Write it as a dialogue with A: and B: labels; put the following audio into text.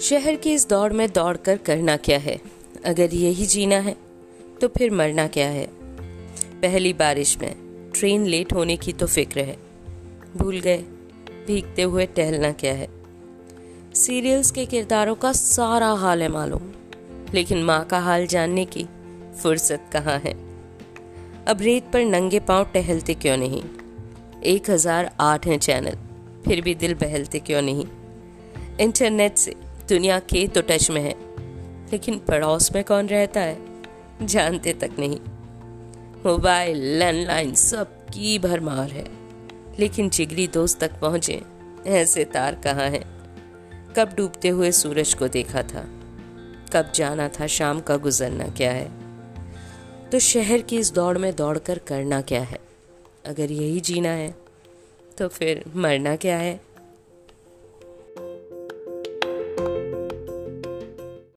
A: शहर की इस दौड़ में दौड़ कर करना क्या है? अगर यही जीना है तो फिर मरना क्या है? पहली बारिश में ट्रेन लेट होने की तो फ़िक्र है। भूल गए, भीगते हुए टहलना क्या है? सीरियल्स के किरदारों का सारा हाल है मालूम, लेकिन माँ का हाल जानने की फुर्सत कहाँ है? अब रेत पर नंगे पाँव टहलते क्यों नहीं? एक हज़ार आठ हैं चैनल, फिर भी दिल बहलते क्यों नहीं? इंटरनेट से दुनिया के तो टच में है, लेकिन पड़ोस में कौन रहता है? जानते तक नहीं। मोबाइल, लैंडलाइन सब की भरमार है, लेकिन जिगरी दोस्त तक पहुँचे, ऐसे तार कहाँ हैं? कब डूबते हुए सूरज को देखा था, कब जाना था शाम का गुजरना क्या है? तो शहर की इस दौड़ में दौड़कर करना क्या है? अगर यही जीना है तो फिर मरना क्या है?